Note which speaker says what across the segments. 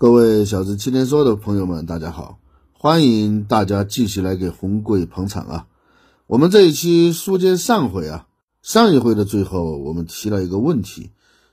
Speaker 1: 各位小子青年说的朋友们，大家好，欢迎大家继续来给红贵捧场啊！我们这一期书接上回啊，上一回的最后我们提了一个问题，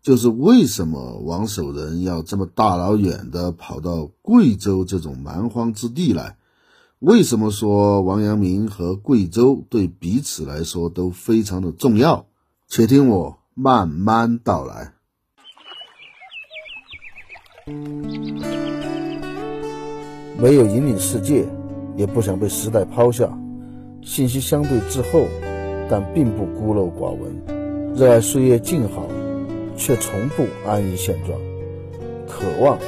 Speaker 1: 就是为什么王守仁要这么大老远的跑到贵州这种蛮荒之地来？为什么说王阳明和贵州对彼此来说都非常的重要？且听我慢慢道来。
Speaker 2: 没有引领世界，也不想被时代抛下。信息相对滞后，但并不孤陋寡闻。热爱岁月静好，却从不安于现状。渴望，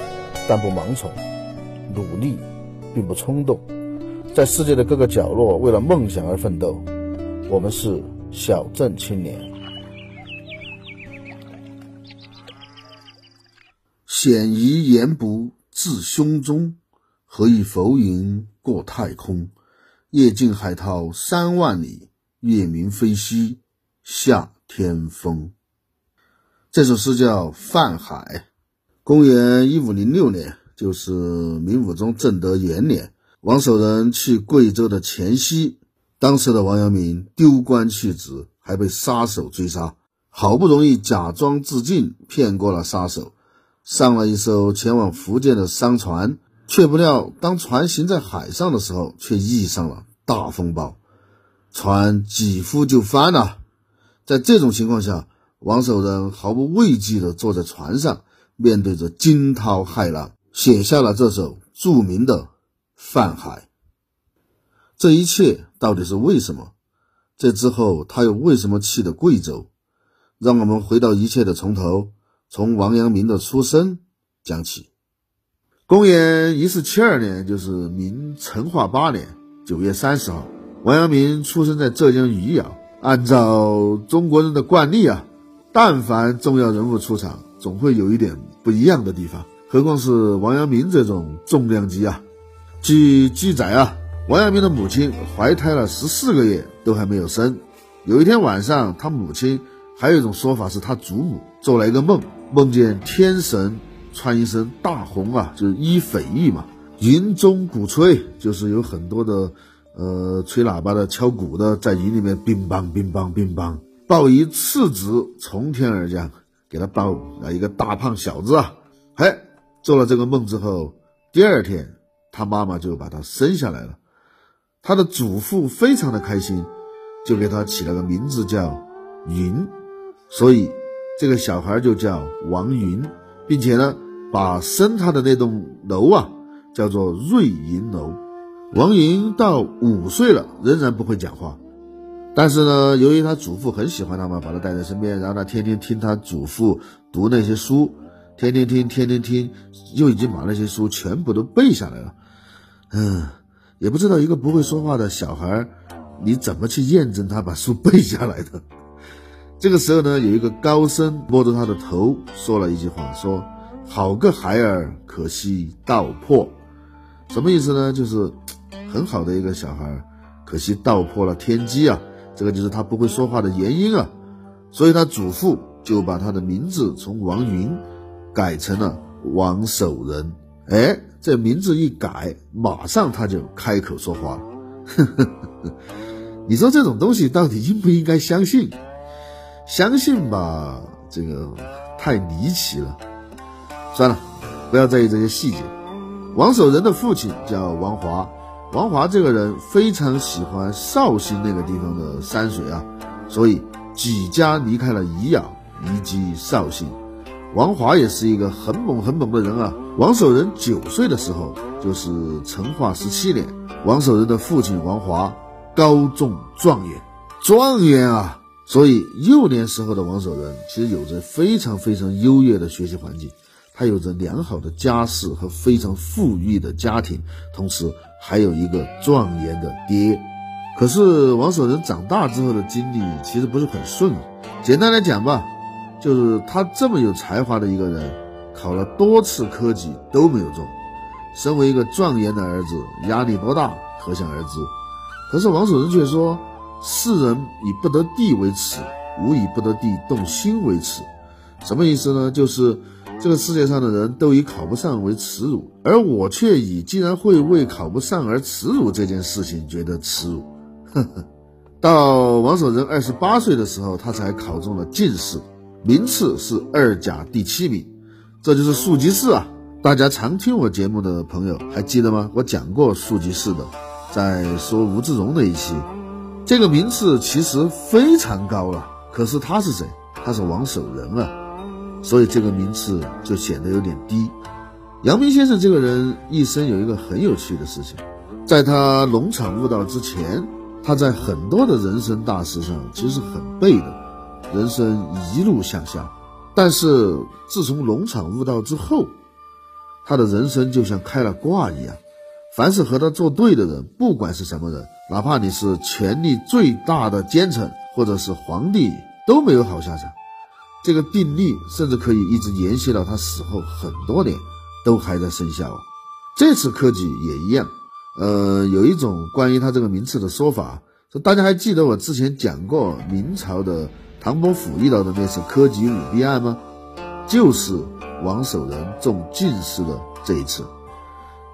Speaker 2: 但不盲从；努力，并不冲动。在世界的各个角落，为了梦想而奋斗。我们是小镇青年。
Speaker 1: 险夷言不自胸中。何以浮云过太空？夜静海涛三万里，月明飞溪下天风。这首诗叫《泛海》。公元一五零六年，就是明武宗正德元年，王守仁去贵州的黔西，当时的王阳明丢官去职，还被杀手追杀，好不容易假装自尽，骗过了杀手，上了一艘前往福建的商船。却不料，当船行在海上的时候，却遇上了大风暴，船几乎就翻了。在这种情况下，王守仁毫不畏惧地坐在船上，面对着惊涛骇浪，写下了这首著名的《泛海》。这一切到底是为什么？这之后他又为什么去了贵州？让我们回到一切的从头，从王阳明的出生讲起。公元一四七二年，就是明成化八年九月三十号，王阳明出生在浙江余姚。按照中国人的惯例啊，但凡重要人物出场，总会有一点不一样的地方。何况是王阳明这种重量级啊！据记载啊，王阳明的母亲怀胎了十四个月都还没有生。有一天晚上，他母亲还有一种说法是他祖母做了一个梦，梦见天神。穿一身大红啊，就是衣匪役嘛。云中鼓吹，就是有很多的，呃，吹喇叭的、敲鼓的，在云里面乒乓乒乓乒乓。抱一次子从天而降，给他抱啊一个大胖小子啊。嘿，做了这个梦之后，第二天他妈妈就把他生下来了。他的祖父非常的开心，就给他起了个名字叫云，所以这个小孩就叫王云。并且呢，把生他的那栋楼啊叫做瑞银楼。王云到五岁了，仍然不会讲话。但是呢，由于他祖父很喜欢他嘛，把他带在身边，让他天天听他祖父读那些书，天天听，天天听，就已经把那些书全部都背下来了。嗯，也不知道一个不会说话的小孩，你怎么去验证他把书背下来的？这个时候呢，有一个高僧摸着他的头说了一句话，说：“好个孩儿，可惜道破。”什么意思呢？就是很好的一个小孩，可惜道破了天机啊！这个就是他不会说话的原因啊！所以他祖父就把他的名字从王云改成了王守仁。哎，这名字一改，马上他就开口说话了。你说这种东西到底应不应该相信？相信吧，这个太离奇了。算了，不要在意这些细节。王守仁的父亲叫王华，王华这个人非常喜欢绍兴那个地方的山水啊，所以举家离开了宜阳，移居绍兴。王华也是一个很猛很猛的人啊。王守仁九岁的时候，就是成化十七年，王守仁的父亲王华高中状元，状元啊！所以幼年时候的王守仁其实有着非常非常优越的学习环境，他有着良好的家世和非常富裕的家庭，同时还有一个状元的爹。可是王守仁长大之后的经历其实不是很顺利。简单来讲吧，就是他这么有才华的一个人，考了多次科举都没有中。身为一个状元的儿子，压力多大，可想而知。可是王守仁却说。世人以不得地为耻，吾以不得地动心为耻。什么意思呢？就是这个世界上的人都以考不上为耻辱，而我却以竟然会为考不上而耻辱这件事情觉得耻辱。呵呵。到王守仁二十八岁的时候，他才考中了进士，名次是二甲第七名，这就是庶吉士啊！大家常听我节目的朋友还记得吗？我讲过庶吉士的，在说吴志荣那一期，这个名次其实非常高了。可是他是谁？他是王守仁啊，所以这个名次就显得有点低。阳明先生这个人一生有一个很有趣的事情，在他农场悟道之前。他在很多的人生大事上其实很背的，人生一路向下。但是自从农场悟道之后，他的人生就像开了挂一样，凡是和他作对的人，不管是什么人，哪怕你是权力最大的奸臣或者是皇帝，都没有好下场。这个定力甚至可以一直延续到他死后很多年，都还在生效。这次科举也一样。呃，有一种关于他这个名次的说法，说大家还记得我之前讲过明朝的唐伯虎遇到的那次科举舞弊案吗？就是王守仁中进士的这一次。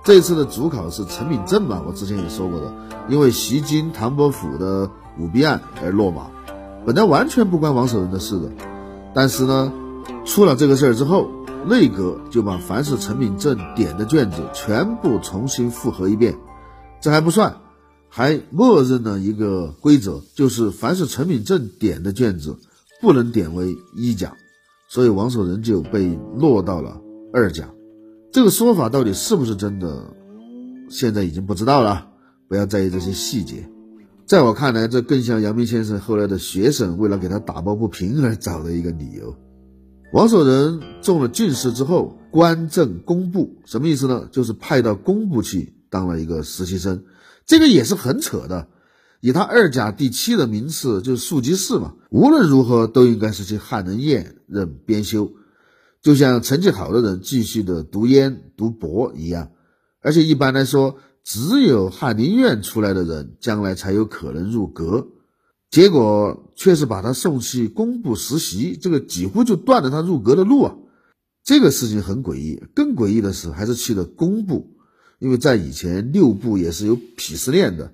Speaker 1: 这次的主考是陈敏正嘛，我之前也说过的，因为袭击唐伯虎的舞弊案而落马，本来完全不关王守仁的事的，但是呢，出了这个事儿之后。内阁就把凡是陈敏正点的卷子全部重新复核一遍，这还不算，还默认了一个规则，就是凡是陈敏正点的卷子不能点为一甲，所以王守仁就被落到了二甲。这个说法到底是不是真的，现在已经不知道了。不要在意这些细节，在我看来，这更像阳明先生后来的学生为了给他打抱不平而找的一个理由。王守仁中了进士之后，官正工部，什么意思呢？就是派到工部去当了一个实习生，这个也是很扯的。以他二甲第七的名次，就是庶吉士嘛，无论如何都应该是去翰林院任编修，就像成绩好的人继续的读研读博一样。而且一般来说，只有翰林院出来的人，将来才有可能入阁。结果却是把他送去工部实习，这个几乎就断了他入阁的路啊！这个事情很诡异。更诡异的是，还是去了工部，因为在以前六部也是有鄙视链的，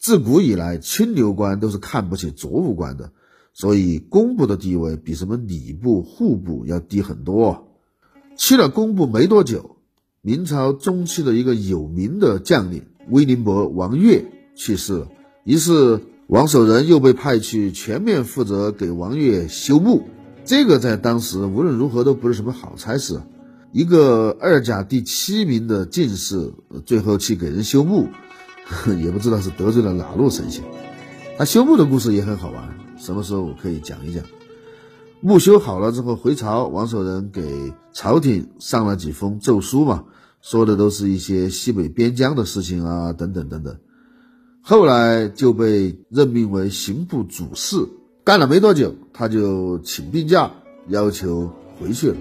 Speaker 1: 自古以来清流官都是看不起浊务官的，所以工部的地位比什么礼部、户部要低很多。去了工部没多久，明朝中期的一个有名的将领威宁伯王岳去世了，于是。王守仁又被派去全面负责给王岳修墓，这个在当时无论如何都不是什么好差事。一个二甲第七名的进士，最后去给人修墓，也不知道是得罪了哪路神仙。他修墓的故事也很好玩，什么时候我可以讲一讲。墓修好了之后回朝，王守仁给朝廷上了几封奏书嘛，说的都是一些西北边疆的事情啊，等等等等。后来就被任命为刑部主事，干了没多久，他就请病假，要求回去了。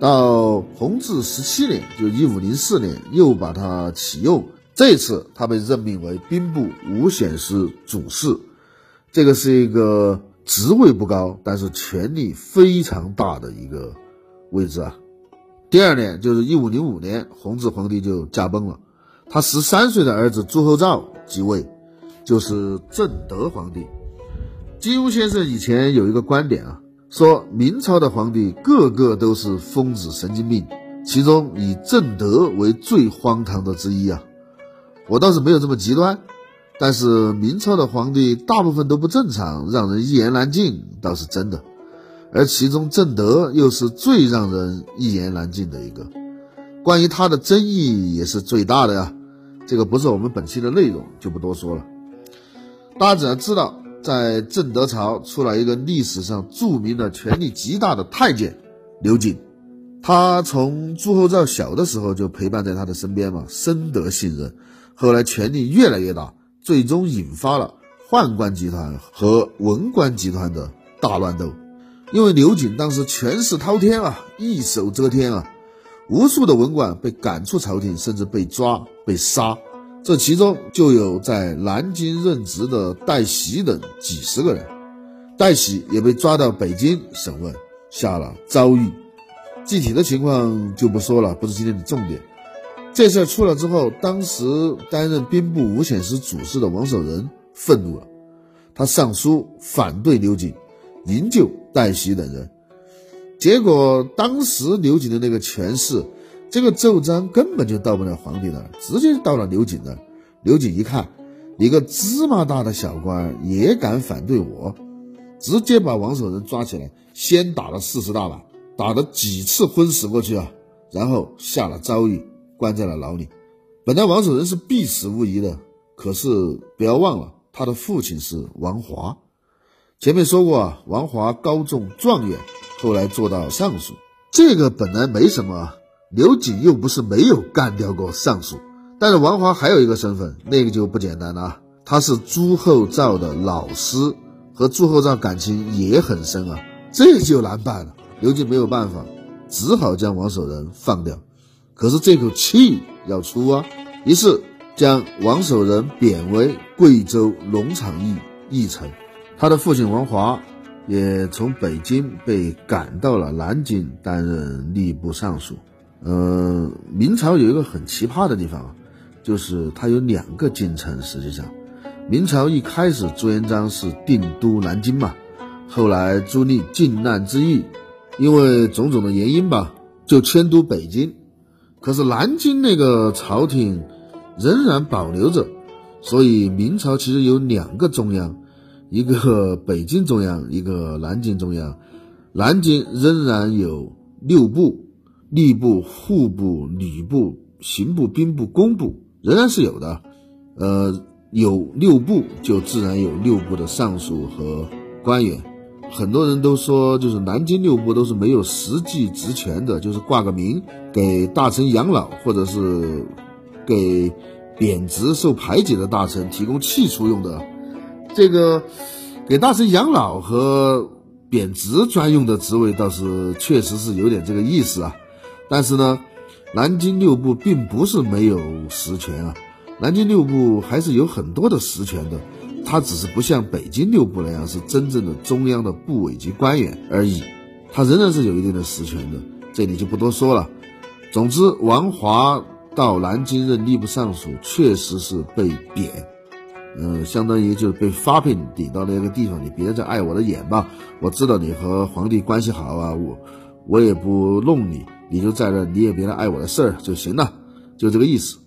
Speaker 1: 到弘治十七年，就一五零四年，又把他启用。这次他被任命为兵部武选司主事，这个是一个职位不高，但是权力非常大的一个位置啊。第二年，就是一五零五年，弘治皇帝就驾崩了。他十三岁的儿子朱厚照即位，就是正德皇帝。金庸先生以前有一个观点啊，说明朝的皇帝个个都是疯子神经病，其中以正德为最荒唐的之一啊。我倒是没有这么极端，但是明朝的皇帝大部分都不正常，让人一言难尽倒是真的。而其中正德又是最让人一言难尽的一个。关于他的争议也是最大的呀，这个不是我们本期的内容，就不多说了。大家只要知道，在正德朝出了一个历史上著名的、权力极大的太监刘瑾，他从朱厚照小的时候就陪伴在他的身边嘛，深得信任。后来权力越来越大，最终引发了宦官集团和文官集团的大乱斗。因为刘瑾当时权势滔天啊，一手遮天啊。无数的文官被赶出朝廷，甚至被抓、被杀，这其中就有在南京任职的戴喜等几十个人。戴喜也被抓到北京审问，下了诏狱。具体的情况就不说了，不是今天的重点。这事儿出了之后，当时担任兵部五显司主事的王守仁愤怒了，他上书反对刘瑾，营救戴袭等人。结果当时刘瑾的那个权势，这个奏章根本就到不了皇帝那儿，直接到了刘瑾那儿。刘瑾一看，一个芝麻大的小官也敢反对我，直接把王守仁抓起来，先打了四十大板，打了几次昏死过去啊，然后下了诏狱，关在了牢里。本来王守仁是必死无疑的，可是不要忘了，他的父亲是王华。前面说过啊，王华高中状元。后来做到尚书，这个本来没什么。刘瑾又不是没有干掉过尚书，但是王华还有一个身份，那个就不简单了。他是朱厚照的老师，和朱厚照感情也很深啊，这就难办了。刘瑾没有办法，只好将王守仁放掉。可是这口气要出啊，于是将王守仁贬为贵州龙场驿驿丞。他的父亲王华。也从北京被赶到了南京担任吏部尚书。呃，明朝有一个很奇葩的地方啊，就是它有两个京城。实际上，明朝一开始朱元璋是定都南京嘛，后来朱棣靖难之役，因为种种的原因吧，就迁都北京。可是南京那个朝廷仍然保留着，所以明朝其实有两个中央。一个 北京中央，一个南京中央。南京仍然有六部：吏部、户部、礼部、刑部、兵部、工部，仍然是有的。呃，有六部，就自然有六部的尚书和官员。很多人都说，就是南京六部都是没有实际职权的，就是挂个名，给大臣养老，或者是给贬值受排挤的大臣提供气出用的。这个给大臣养老和贬值专用的职位倒是确实是有点这个意思啊，但是呢，南京六部并不是没有实权啊，南京六部还是有很多的实权的，他只是不像北京六部那样是真正的中央的部委级官员而已，他仍然是有一定的实权的，这里就不多说了。总之，王华到南京任吏部尚书，确实是被贬。嗯，相当于就是被发配顶到那个地方，你别再碍我的眼吧。我知道你和皇帝关系好啊，我我也不弄你，你就在这，你也别来碍我的事儿就行了，就这个意思。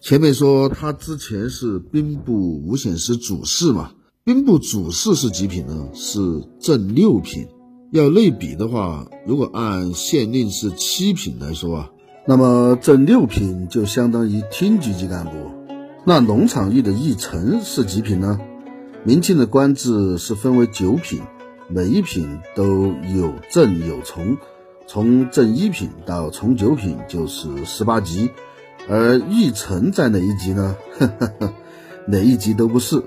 Speaker 1: 前面说他之前是兵部五显司主事嘛，兵部主事是几品呢？是正六品。要类比的话，如果按县令是七品来说啊，那么正六品就相当于厅局级干部。那农场驿的驿丞是几品呢？明清的官制是分为九品，每一品都有正有从，从正一品到从九品就是十八级。而驿丞在哪一级呢？哪一级都不是。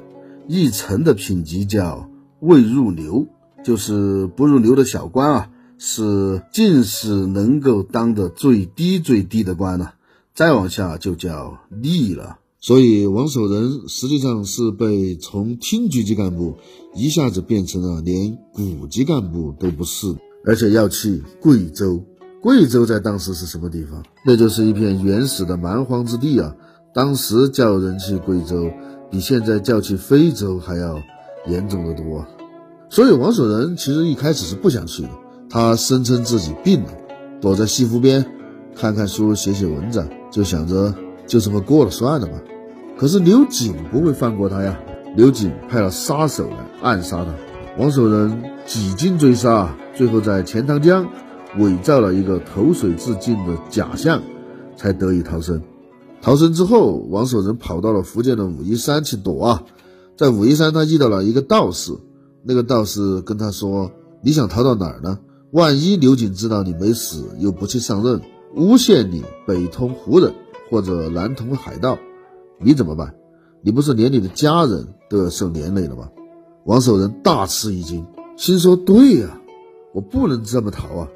Speaker 1: 驿丞的品级叫未入流，就是不入流的小官啊，是进士能够当的最低最低的官了。再往下就叫吏了。所以王守仁实际上是被从厅局级干部一下子变成了连股级干部都不是，而且要去贵州。贵州在当时是什么地方？那就是一片原始的蛮荒之地啊！当时叫人去贵州，比现在叫去非洲还要严重的多。所以王守仁其实一开始是不想去的，他声称自己病了，躲在西湖边看看书、写写文章，就想着就这么过了算了吧。可是刘瑾不会放过他呀！刘瑾派了杀手来暗杀他，王守仁几经追杀，最后在钱塘江伪造了一个投水自尽的假象，才得以逃生。逃生之后，王守仁跑到了福建的武夷山去躲啊。在武夷山，他遇到了一个道士，那个道士跟他说：“你想逃到哪儿呢？万一刘瑾知道你没死，又不去上任，诬陷你北通胡人或者南通海盗。”你怎么办？你不是连你的家人都要受连累了吗？王守仁大吃一惊，心说：“对呀，我不能这么逃啊！”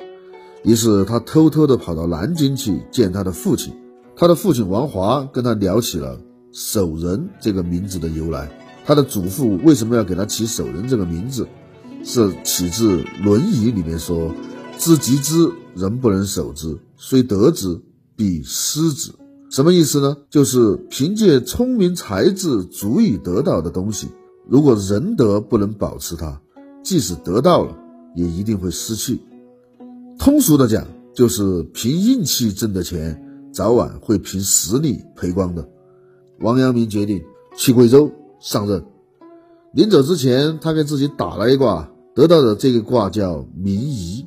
Speaker 1: 于是他偷偷的跑到南京去见他的父亲。他的父亲王华跟他聊起了“守仁”这个名字的由来。他的祖父为什么要给他起“守仁”这个名字？是起自《论语》里面说：“知己知，人不能守之，虽得之，必失之。什么意思呢？就是凭借聪明才智足以得到的东西，如果仁德不能保持它，即使得到了，也一定会失去。通俗的讲，就是凭运气挣的钱，早晚会凭实力赔光的。王阳明决定去贵州上任，临走之前，他给自己打了一卦，得到的这个卦叫明夷。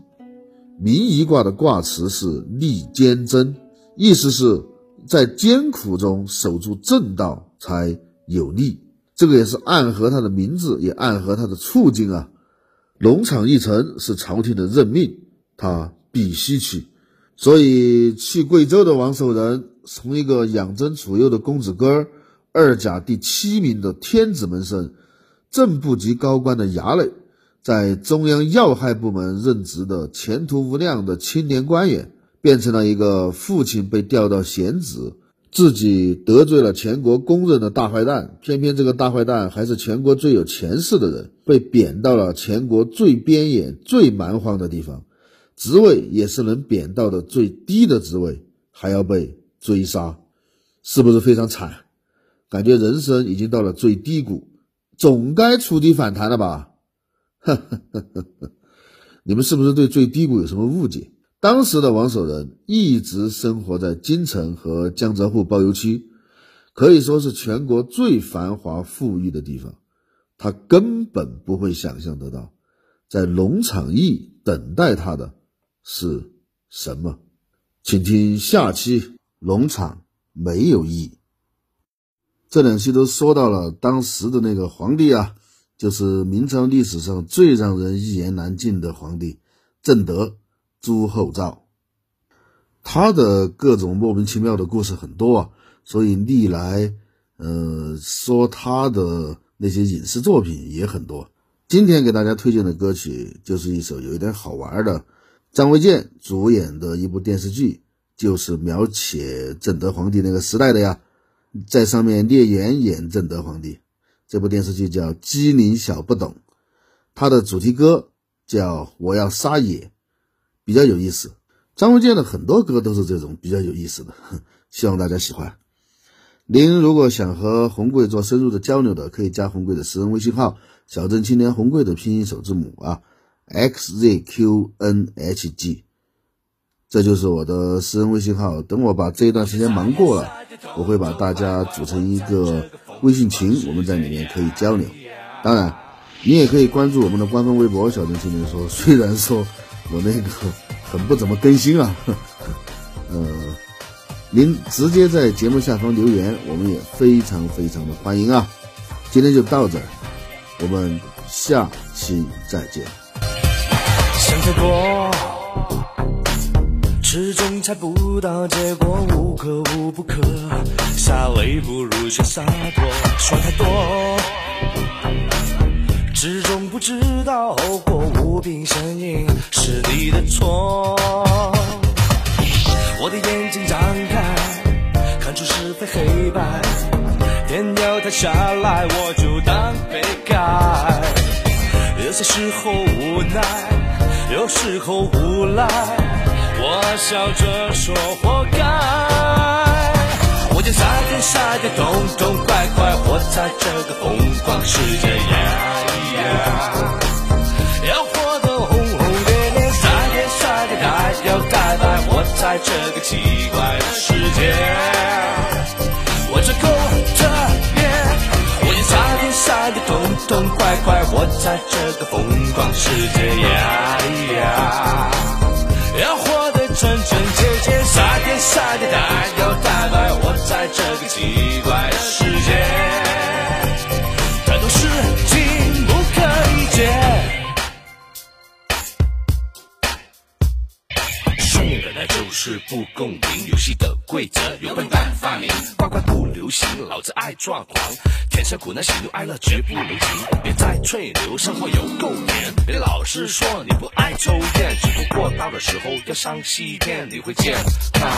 Speaker 1: 明夷卦的卦辞是利坚贞，意思是。在艰苦中守住正道才有利，这个也是暗合他的名字，也暗合他的处境啊。龙场一城是朝廷的任命，他必须去。所以去贵州的王守仁，从一个养尊处优的公子哥儿，二甲第七名的天子门生，正部级高官的衙内，在中央要害部门任职的前途无量的青年官员。变成了一个父亲被调到闲职，自己得罪了全国公认的大坏蛋，偏偏这个大坏蛋还是全国最有权势的人，被贬到了全国最边远、最蛮荒的地方，职位也是能贬到的最低的职位，还要被追杀，是不是非常惨？感觉人生已经到了最低谷，总该触底反弹了吧？呵呵呵呵呵，你们是不是对最低谷有什么误解？当时的王守仁一直生活在京城和江浙沪包邮区，可以说是全国最繁华富裕的地方。他根本不会想象得到，在农场驿等待他的是什么。请听下期：农场没有意义。这两期都说到了当时的那个皇帝啊，就是明朝历史上最让人一言难尽的皇帝正德。朱厚照，他的各种莫名其妙的故事很多啊，所以历来，呃，说他的那些影视作品也很多。今天给大家推荐的歌曲就是一首有一点好玩的，张卫健主演的一部电视剧，就是描写正德皇帝那个时代的呀，在上面聂远演正德皇帝，这部电视剧叫《机灵小不懂》，它的主题歌叫《我要撒野》。比较有意思，张卫健的很多歌都是这种比较有意思的，希望大家喜欢。您如果想和红贵做深入的交流的，可以加红贵的私人微信号“小镇青年红贵”的拼音首字母啊，xzqnhg，这就是我的私人微信号。等我把这一段时间忙过了，我会把大家组成一个微信群，我们在里面可以交流。当然，你也可以关注我们的官方微博“小镇青年说”，虽然说。我那个很不怎么更新啊，呃，您直接在节目下方留言，我们也非常非常的欢迎啊。今天就到这儿，我们下期再见。想太多，始终猜不到结果，无可无不可，洒泪不如学洒脱，说太多。始终不知道后果，无病呻吟是你的错。我的眼睛张开，看出是非黑白，天要塌下来我就当被盖。有些时候无奈，有时候无赖，我笑着说活该。我就傻点傻点，痛痛快快活在这个疯狂世界。要活得轰轰烈烈，撒野撒野大摇大摆，活在这个奇怪的世界。我这口着，撒的痛痛快快，活在这个疯狂世界呀呀！要活得真真切切，撒点撒点大摇大摆，活在这个奇怪的世界。是不公平，游戏的规则由笨蛋发明，乖乖不流行，老子爱抓狂。天下苦难喜怒哀乐绝不留情，别再吹牛，生活有够甜。别老是说你不爱抽烟，只不过到的时候要上西天，你会健康